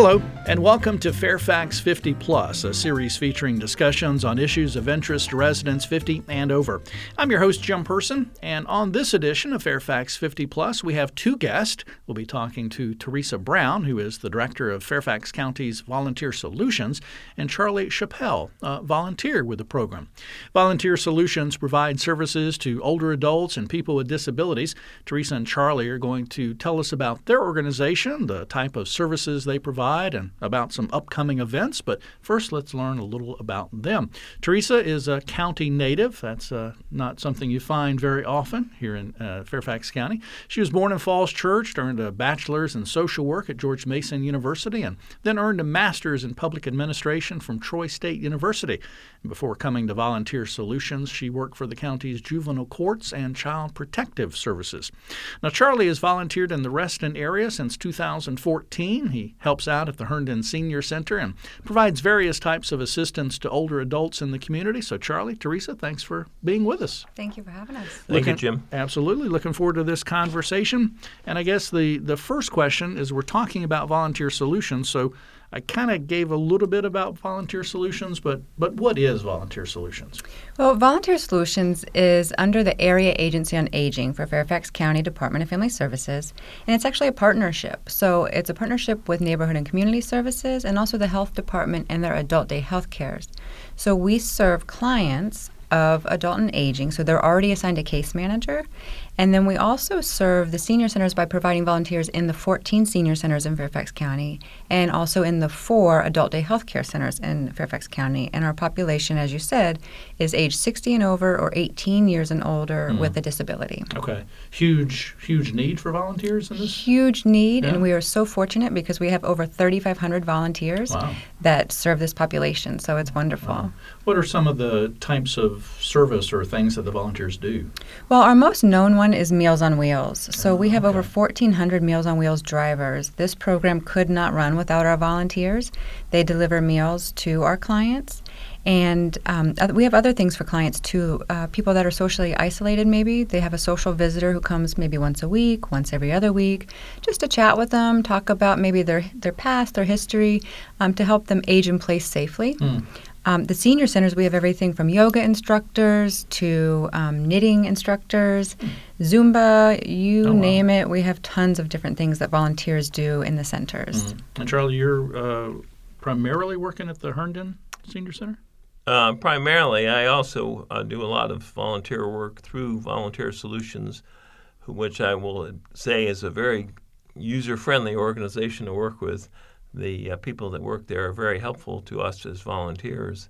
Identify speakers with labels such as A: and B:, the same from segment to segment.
A: Hello, and welcome to Fairfax 50 Plus, a series featuring discussions on issues of interest to residents 50 and over. I'm your host, Jim Person, and on this edition of Fairfax 50 Plus, we have two guests. We'll be talking to Theresa Brown, who is the director of Fairfax County's Volunteer Solutions, and Charlie Chappell, a volunteer with the program. Volunteer Solutions provide services to older adults and people with disabilities. Theresa and Charlie are going to tell us about their organization, the type of services they provide and about some upcoming events. But first, let's learn a little about them. Theresa is a county native. That's uh, not something you find very often here in uh, Fairfax County. She was born in Falls Church, earned a bachelor's in social work at George Mason University, and then earned a master's in public administration from Troy State University. Before coming to Volunteer Solutions, she worked for the county's juvenile courts and child protective services. Now, Charlie has volunteered in the Reston area since 2014. He helps out at the Herndon Senior Center and provides various types of assistance to older adults in the community. So, Charlie, Theresa, thanks for being with us.
B: Thank you for having us.
C: Thank looking, you, Jim.
A: Absolutely. Looking forward to this conversation. And I guess the, the first question is we're talking about volunteer solutions. So, I kind of gave a little bit about Volunteer Solutions, but but what is Volunteer Solutions?
B: Well, Volunteer Solutions is under the Area Agency on Aging for Fairfax County Department of Family Services, and it's actually a partnership. So it's a partnership with Neighborhood and Community Services and also the Health Department and their Adult Day Health Cares. So we serve clients of adult and aging, so they're already assigned a case manager, and then we also serve the senior centers by providing volunteers in the 14 senior centers in Fairfax County and also in the four adult day health care centers in Fairfax County. And our population, as you said, is age 60 and over or 18 years and older mm. with a disability.
A: Okay. Huge, huge need for volunteers in this?
B: Huge need. Yeah. And we are so fortunate because we have over 3,500 volunteers wow. that serve this population. So it's wonderful. Wow.
A: What are some of the types of service or things that the volunteers do?
B: Well, our most known one is Meals on Wheels. So we have okay. over 1,400 Meals on Wheels drivers. This program could not run without our volunteers. They deliver meals to our clients. And um, we have other things for clients too. Uh, people that are socially isolated, maybe they have a social visitor who comes maybe once a week, once every other week, just to chat with them, talk about maybe their their past, their history, um, to help them age in place safely. Mm. Um, the senior centers, we have everything from yoga instructors to um, knitting instructors, Zumba, you oh, name it. We have tons of different things that volunteers do in the centers.
A: Mm. And Charlie, you're uh, primarily working at the Herndon Senior Center?
C: Uh, primarily, I also uh, do a lot of volunteer work through Volunteer Solutions, which I will say is a very user friendly organization to work with the uh, people that work there are very helpful to us as volunteers.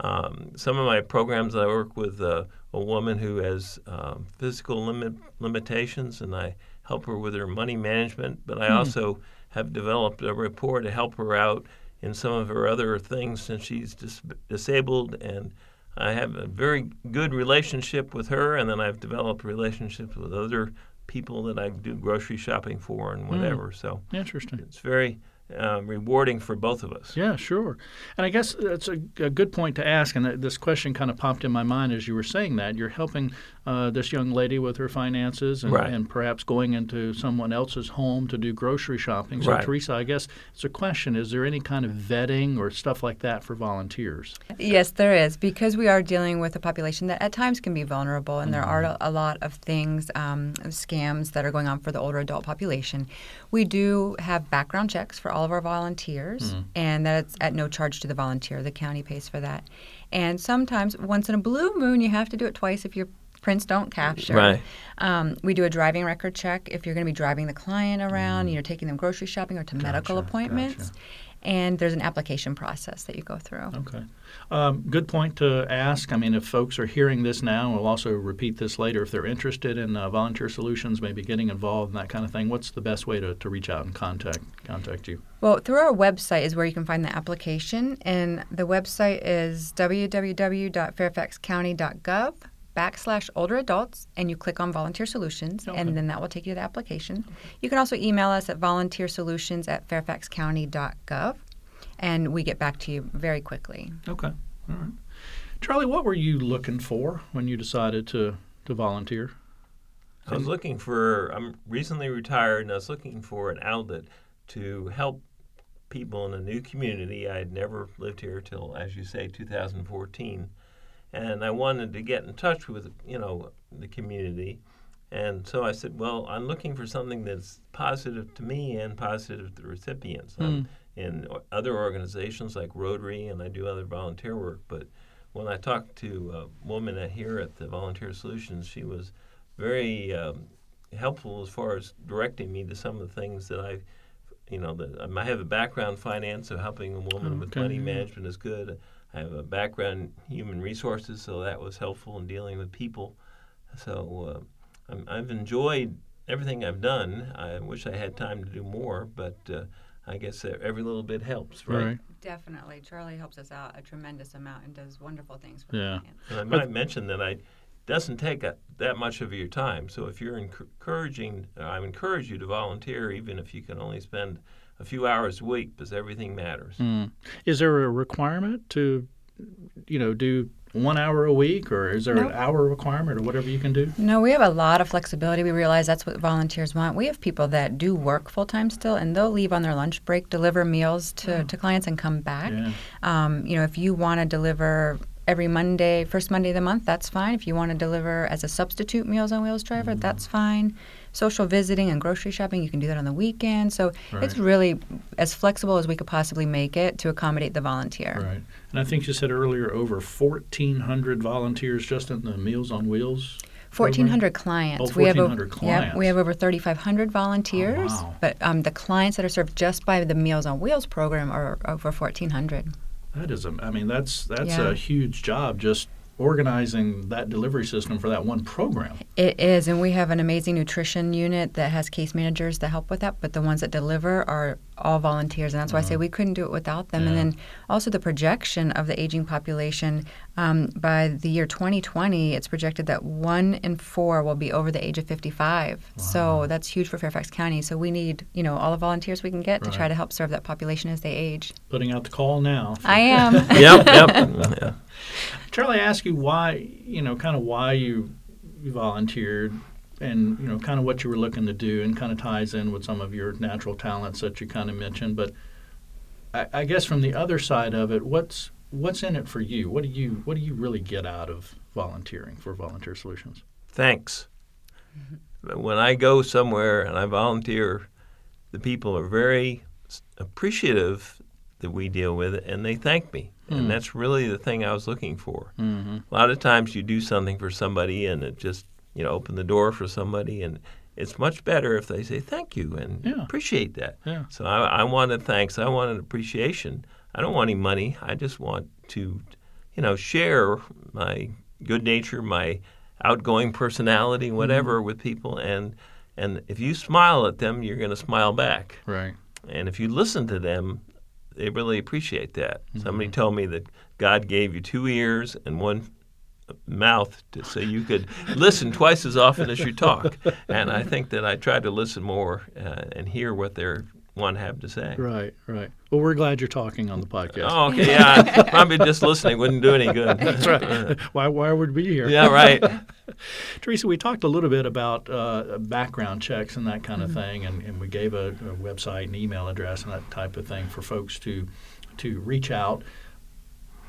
C: Um, some of my programs, I work with uh, a woman who has um, physical limit, limitations, and I help her with her money management. But I mm. also have developed a rapport to help her out in some of her other things since she's dis- disabled. And I have a very good relationship with her, and then I've developed relationships with other people that I do grocery shopping for and hmm. whatever. Mm. So
A: interesting.
C: It's very uh, rewarding for both of us.
A: Yeah, sure. And I guess that's a, a good point to ask. And this question kind of popped in my mind as you were saying that. You're helping uh, this young lady with her finances and,
C: right.
A: and, perhaps going into someone else's home to do grocery shopping. So,
C: right.
A: Theresa, I guess it's a question is there any kind of vetting or stuff like that for volunteers?
B: Yes, there is. Because we are dealing with a population that at times can be vulnerable, and mm-hmm. there are a lot of things, um, scams that are going on for the older adult population. We do have background checks for all of our volunteers, mm. and that's at no charge to the volunteer. The county pays for that. And sometimes, once in a blue moon, you have to do it twice if your prints don't capture.
C: Right.
B: Um, we do a driving record check if you're going to be driving the client around, mm. you know, taking them grocery shopping or to gotcha, medical appointments.
A: Gotcha.
B: And there's an application process that you go through.
A: Okay. Um, good point to ask. I mean, if folks are hearing this now, we'll also repeat this later. If they're interested in uh, volunteer solutions, maybe getting involved in that kind of thing, what's the best way to, to reach out and contact contact you?
B: Well, through our website is where you can find the application, and the website is www.fairfaxcounty.gov backslash older adults and you click on volunteer solutions okay. and then that will take you to the application okay. you can also email us at volunteer solutions at fairfaxcounty.gov and we get back to you very quickly.
A: Okay. All right. Charlie, what were you looking for when you decided to, to volunteer?
C: I was looking for, I'm recently retired, and I was looking for an outlet to help people in a new community. I had never lived here till, as you say, 2014, and I wanted to get in touch with you know the community. And so I said, well, I'm looking for something that's positive to me and positive to the recipients.
A: Mm.
C: I'm in other organizations like Rotary, and I do other volunteer work. But when I talked to a woman here at the Volunteer Solutions, she was very um, helpful as far as directing me to some of the things that I, you know, that um, I have a background in finance, so helping a woman with
A: Okay,
C: money management is good. I have a background in human resources, so that was helpful in dealing with people. So uh, I'm, I've enjoyed everything I've done. I wish I had time to do more, but uh, I guess every little bit helps, right?
A: Right.
B: Definitely. Charlie helps us out a tremendous amount and does wonderful things for
A: Yeah.
B: the clients.
C: And I might mention that I doesn't take a, that much of your time. So if you're encouraging, I encourage you to volunteer, even if you can only spend a few hours a week, because everything matters.
A: Mm. Is there a requirement to, you know, do one hour a week, or is there
B: No.
A: an hour requirement, or whatever you can do?
B: No, we have a lot of flexibility. We realize that's what volunteers want. We have people that do work full time still, and they'll leave on their lunch break, deliver meals to, to clients, and come back.
A: Yeah.
B: Um, you know, if you want to deliver every Monday, first Monday of the month, that's fine. If you want to deliver as a substitute Meals on Wheels driver, that's fine. Social visiting and grocery shopping, you can do that on the weekend. So it's really as flexible as we could possibly make it to accommodate the volunteer.
A: Right. And I think you said earlier over 1,400 volunteers just in the Meals on Wheels.
B: Fourteen hundred clients.
A: Oh,
B: we have
A: 1,400
B: over, Yep, we have over thirty five hundred volunteers.
A: Oh, wow.
B: But um, the clients that are served just by the Meals on Wheels program are over fourteen hundred.
A: That is, a, I mean, that's that's
B: Yeah.
A: a huge job just organizing that delivery system for that one program.
B: It is, and we have an amazing nutrition unit that has case managers that help with that. But the ones that deliver are all volunteers, and that's why I say we couldn't do it without them. And
A: Uh-huh.
B: Then also the projection of the aging population um, by the year 2020, it's projected that one in four will be over the age of 55. So that's huge for Fairfax County. So we need, you know, all the volunteers we can get to try to help serve that population as they age.
A: Putting out the call now.
B: I am.
C: yep, yep. Yeah.
A: Charlie, I asked you why, you know, kind of why you, you volunteered and, you know, kind of what you were looking to do and kind of ties in with some of your natural talents that you kind of mentioned. But I, I guess from the other side of it, what's what's in it for you? What do you what do you really get out of volunteering for Volunteer Solutions?
C: Thanks. When I go somewhere and I volunteer, the people are very appreciative that we deal with it, and they thank me.
A: Hmm.
C: And that's really the thing I was looking for.
A: Mm-hmm.
C: A lot of times you do something for somebody and it just, you know, open the door for somebody and it's much better if they say thank you and
A: Yeah.
C: appreciate that.
A: Yeah.
C: So I, I a thanks. I want an appreciation. I don't want any money. I just want to, you know, share my good nature, my outgoing personality, mm-hmm. whatever, with people. And and if you smile at them, you're going to smile back.
A: Right.
C: And if you listen to them, they really appreciate that. Mm-hmm. Somebody told me that God gave you two ears and one mouth to, so you could listen twice as often as you talk. And I think that I try to listen more uh, and hear what they want to have to say.
A: Right. Right. Well, we're glad you're talking on the podcast.
C: Oh, okay, yeah. Probably just listening wouldn't do any good.
A: That's right. why why would we be here?
C: yeah, right.
A: Theresa, we talked a little bit about uh, background checks and that kind of thing, and, and we gave a, a website and email address and that type of thing for folks to to reach out.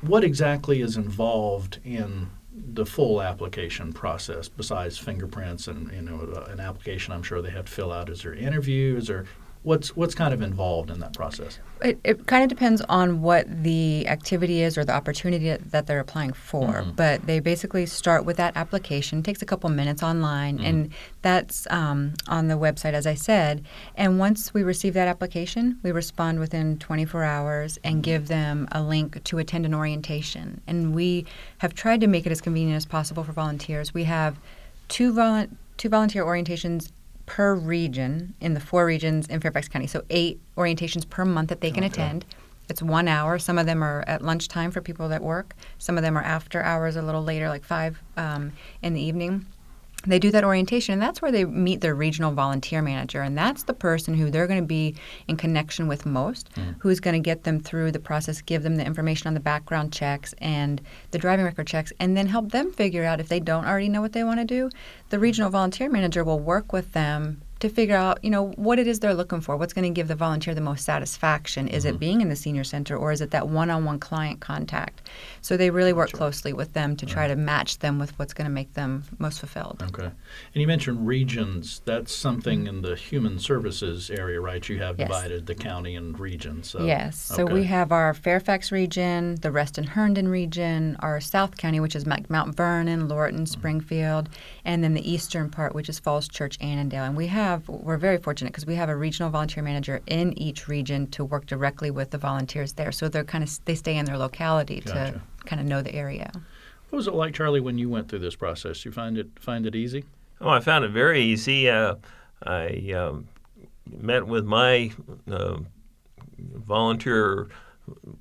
A: What exactly is involved in the full application process besides fingerprints and you know uh, an application? I'm sure they have to fill out. Is there interviews or what's what's kind of involved in that process?
B: It, it kind of depends on what the activity is or the opportunity that they're applying for. Mm-hmm. But they basically start with that application. It takes a couple minutes online, and mm-hmm. that's um, on the website, as I said. And once we receive that application, we respond within 24 hours and mm-hmm. give them a link to attend an orientation. And we have tried to make it as convenient as possible for volunteers. We have two, volu- two volunteer orientations per region in the four regions in Fairfax County. So eight orientations per month that they can attend. It's one hour. Some of them are at lunchtime for people that work. Some of them are after hours, a little later, like five um, in the evening. They do that orientation, and that's where they meet their regional volunteer manager, and that's the person who they're going to be in connection with most, hmm. who's going to get them through the process, give them the information on the background checks and the driving record checks, and then help them figure out if they don't already know what they want to do. The regional volunteer manager will work with them to figure out, you know, what it is they're looking for. What's going to give the volunteer the most satisfaction? Is
A: Mm-hmm.
B: it being in the senior center or is it that one-on-one client contact? So they really work closely with them to try to match them with what's going to make them most fulfilled.
A: Okay. And you mentioned regions. That's something in the human services area, right? You have
B: Yes.
A: divided the county and regions. So,
B: Yes. So we have our Fairfax region, the Reston Herndon region, our South County, which is Mount Vernon, Lorton, Springfield, and then the eastern part, which is Falls Church, Annandale. And we have, we're very fortunate because we have a regional volunteer manager in each region to work directly with the volunteers there. So they're kind of, they stay in their locality
A: Gotcha.
B: to kind of know the area.
A: What was it like, Charlie, when you went through this process? You find it find it easy?
C: Oh, I found it very easy. Uh, I um, met with my uh, volunteer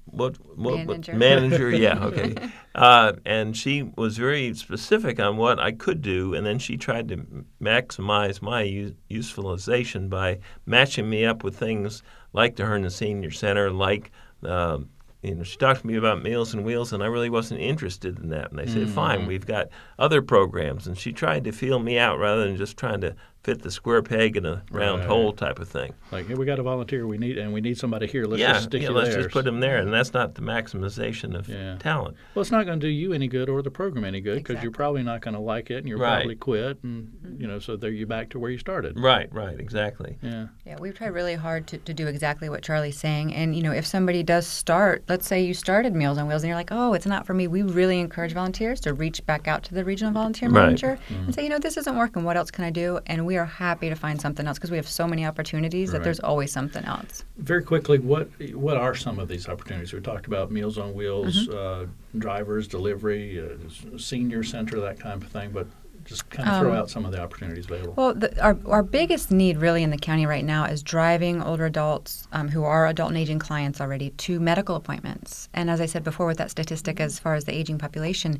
C: what, what what-
B: Manager.
C: manager yeah okay uh, and she was very specific on what I could do and then she tried to maximize my u- usefulization by matching me up with things like the Herndon Senior Center like uh, you know, she talked to me about Meals and Wheels, and I really wasn't interested in that. And I said,
A: Mm-hmm.
C: "Fine, we've got other programs." And she tried to feel me out rather than just trying to fit the square peg in a round
A: Right.
C: hole type of thing.
A: Like, hey, we got a volunteer. We need and we need somebody here. Let's
C: yeah,
A: just stick
C: yeah,
A: you
C: let's
A: there.
C: just put them there, and that's not the maximization of
A: Yeah.
C: talent.
A: Well, it's not going to do you any good or the program any good because you're probably not going to like it, and you'll
C: Right.
A: probably quit, and mm-hmm. you know, so there you're back to where you started.
C: Right, right, exactly.
A: Yeah.
B: Yeah, we've tried really hard to, to do exactly what Charlie's saying. And, you know, if somebody does start, let's say you started Meals on Wheels and you're like, oh, it's not for me, we really encourage volunteers to reach back out to the regional volunteer
C: Right.
B: manager mm-hmm. and say, you know, this isn't working. What else can I do? And we are happy to find something else because we have so many opportunities
A: Right.
B: that there's always something else.
A: Very quickly, what what are some of these opportunities? We talked about Meals on Wheels,
B: Mm-hmm.
A: uh, drivers, delivery, uh, senior center, that kind of thing. But just kind of throw
B: Um,
A: out some of the opportunities available.
B: Well, the, our, our biggest need really in the county right now is driving older adults um, who are adult and aging clients already to medical appointments. And as I said before, with that statistic as far as the aging population,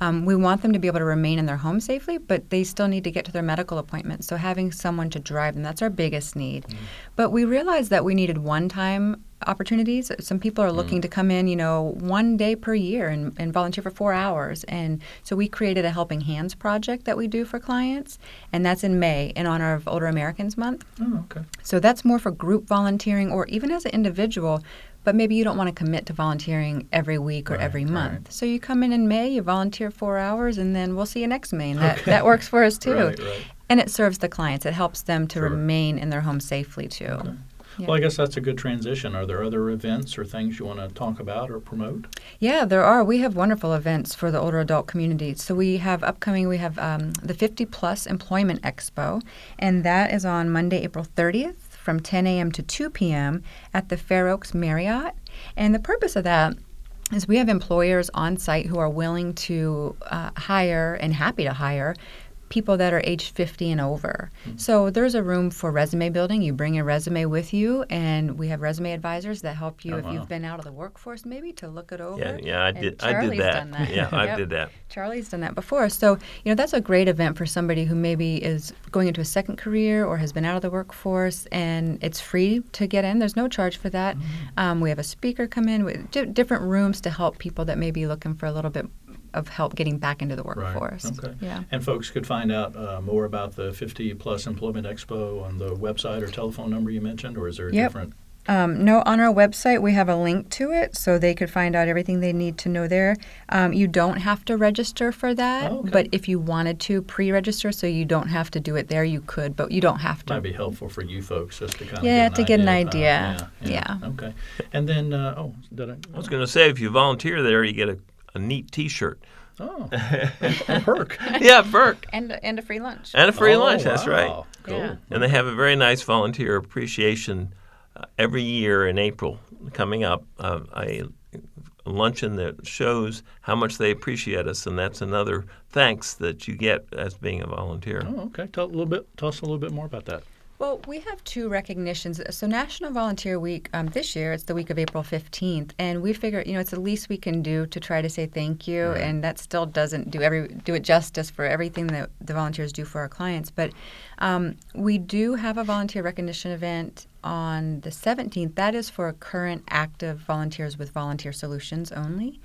B: um, we want them to be able to remain in their home safely, but they still need to get to their medical appointments. So having someone to drive them, that's our biggest need. But we realized that we needed one time opportunities. Some people are looking mm. to come in, you know, one day per year and, and volunteer for four hours. And so we created a Helping Hands project that we do for clients, and that's in May in honor of Older Americans Month.
A: oh, okay.
B: So that's more for group volunteering or even as an individual, but maybe you don't want to commit to volunteering every week or
A: Right,
B: every
A: right.
B: month. So you come in in May, you volunteer four hours, and then we'll see you next May. And that, that works for us too.
A: Right, right.
B: And it serves the clients. It helps them to
A: Sure.
B: remain in their home safely too.
A: Okay.
B: Yeah.
A: Well, I guess that's a good transition. Are there other events or things you want to talk about or promote?
B: Yeah, there are. We have wonderful events for the older adult community. So we have upcoming, we have um, the 50 Plus Employment Expo, and that is on Monday, April 30th from 10 a.m. to 2 p.m. at the Fair Oaks Marriott. And the purpose of that is we have employers on site who are willing to uh, hire and happy to hire people that are age 50 and over. So there's a room for resume building. You bring your resume with you, and we have resume advisors that help you
A: Oh,
B: if
A: wow.
B: you've been out of the workforce, maybe to look it over.
C: Yeah, yeah, I
B: And
C: did. I did that.
B: done that.
C: Yeah, I did that.
B: Charlie's done that before. So, you know, that's a great event for somebody who maybe is going into a second career or has been out of the workforce, and it's free to get in. There's no charge for that.
A: Mm-hmm.
B: Um, we have a speaker come in with di- different rooms to help people that may be looking for a little bit of help getting back into the workforce.
A: Right. Okay.
B: Yeah.
A: And folks could find out uh, more about the 50 Plus Employment Expo on the website or telephone number you mentioned, or is there a
B: Yep.
A: different?
B: Um, no, on our website we have a link to it, so they could find out everything they need to know there. Um, you don't have to register for that,
A: Oh, okay.
B: but if you wanted to pre-register, so you don't have to do it there, you could, but you don't have to.
A: Might be helpful for you folks just to kind of
B: Yeah,
A: get
B: to
A: an
B: get an
A: idea.
B: idea.
A: of, uh, yeah, yeah. Okay. And then, uh, oh, did I?
C: I was going to say, if you volunteer there, you get a, a neat T-shirt.
A: Oh, a perk.
C: yeah, perk.
B: And and a free lunch.
C: And a free
A: Oh,
C: lunch. That's right.
A: Cool.
B: Yeah.
C: And they have a very nice volunteer appreciation uh, every year in April coming up. Uh, a luncheon that shows how much they appreciate us, and that's another thanks that you get as being a volunteer.
A: Oh, okay. Tell a little bit. Tell us a little bit more about that.
B: Well, we have two recognitions. So, National Volunteer Week um, this year, it's the week of April 15th, and we figure, you know, it's the least we can do to try to say thank you,
A: Right.
B: and that still doesn't do every do it justice for everything that the volunteers do for our clients. But um, we do have a volunteer recognition event on the 17th. That is for current active volunteers with Volunteer Solutions only.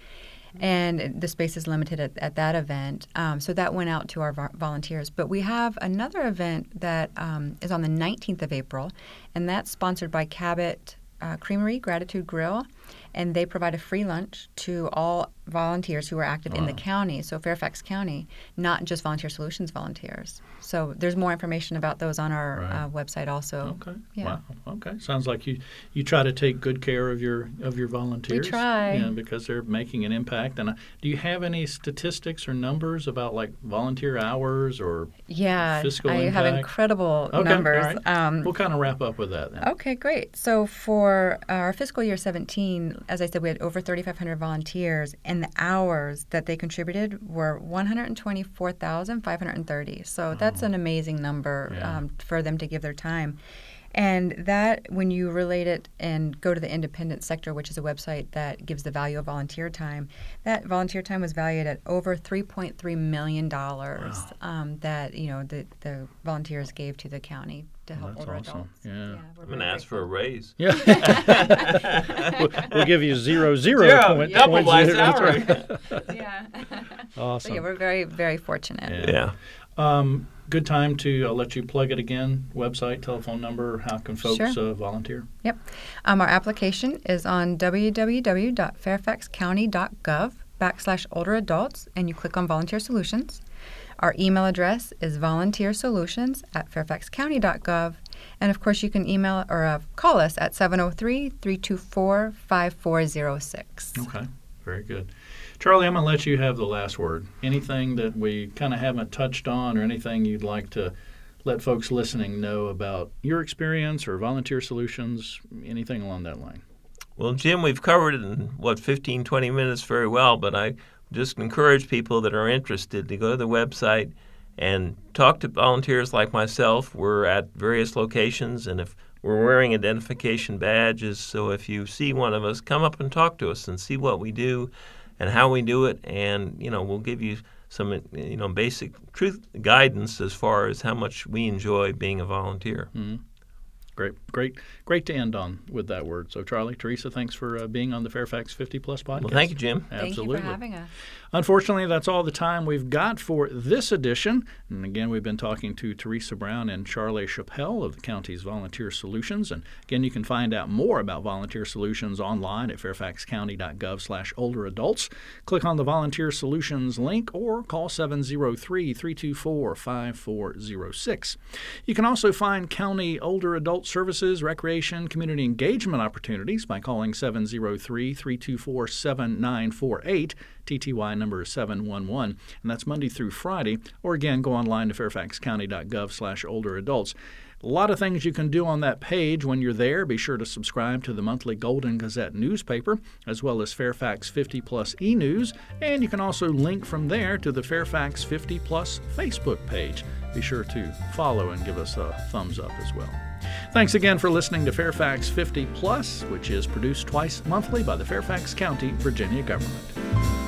B: And the space is limited at, at that event. Um, so that went out to our vo- volunteers. But we have another event that um, is on the 19th of April, and that's sponsored by Cabot uh, Creamery Gratitude Grill, and they provide a free lunch to all volunteers who are active in the county, so Fairfax County, not just Volunteer Solutions volunteers. So there's more information about those on our
A: Right.
B: uh, website also.
A: Okay.
B: Yeah.
A: Wow. Okay. Sounds like you you try to take good care of your of your volunteers.
B: We try.
A: Yeah, because they're making an impact. And uh, do you have any statistics or numbers about like volunteer hours or?
B: Yeah,
A: Fiscal
B: I have incredible
A: Okay.
B: numbers.
A: All right.
B: Um,
A: we'll kind of wrap up with that then.
B: Okay, great. So for our fiscal year 17, as I said, we had over 3,500 volunteers, and the hours that they contributed were 124,530. So that's an amazing number
A: Yeah.
B: um, for them to give their time. And that, when you relate it and go to the independent sector, which is a website that gives the value of volunteer time, that volunteer time was valued at over $3.3 million um, that, you know, the, the volunteers gave to the county to help
A: That's
B: older
A: awesome.
B: adults.
A: Yeah.
B: we're
C: I'm going to ask for a raise.
A: Yeah. we'll, we'll give you zero zero
C: Yeah,
A: point,
C: double
A: point
C: my
A: zero. That's
C: salary.
A: right.
B: Yeah.
A: Awesome.
B: So yeah, we're very, very fortunate.
A: Yeah.
C: Yeah.
A: Um, good time to uh, let you plug it again. Website, telephone number. How can folks
B: Sure.
A: uh, volunteer?
B: Yep. Um, our application is on www.fairfaxcounty.gov backslash older adults, and you click on Volunteer Solutions. Our email address is volunteersolutions at fairfaxcounty.gov. And of course, you can email or uh, call us at 703 324 5406.
A: Okay, very good. Charlie, I'm going to let you have the last word. Anything that we kind of haven't touched on, or anything you'd like to let folks listening know about your experience or volunteer solutions, anything along that line?
C: Well, Jim, we've covered it in what 15, 20 minutes very well, but I just encourage people that are interested to go to the website and talk to volunteers like myself. We're at various locations, and if we're wearing identification badges, so if you see one of us, come up and talk to us and see what we do and how we do it, and you know we'll give you some you know basic truth guidance as far as how much we enjoy being a volunteer. Mm-hmm.
A: Great, great, great to end on with that word. So, Charlie, Theresa, thanks for uh, being on the Fairfax 50 Plus podcast.
C: Well, thank you, Jim.
B: Thank
A: Absolutely.
B: you for having us.
A: Unfortunately, that's all the time we've got for this edition. And again, we've been talking to Theresa Brown and Charlie Chappell of the county's Volunteer Solutions. And again, you can find out more about Volunteer Solutions online at fairfaxcounty.gov slash older adults. Click on the Volunteer Solutions link or call 703-324-5406. You can also find county older adult services, recreation, community engagement opportunities by calling 703-324-7948. TTY number 711, and that's Monday through Friday. Or again, go online to fairfaxcounty.gov slash older adults. A lot of things you can do on that page when you're there. Be sure to subscribe to the monthly Golden Gazette newspaper, as well as Fairfax 50 Plus e News, and you can also link from there to the Fairfax 50 Plus Facebook page. Be sure to follow and give us a thumbs up as well. Thanks again for listening to Fairfax 50 Plus, which is produced twice monthly by the Fairfax County, Virginia government.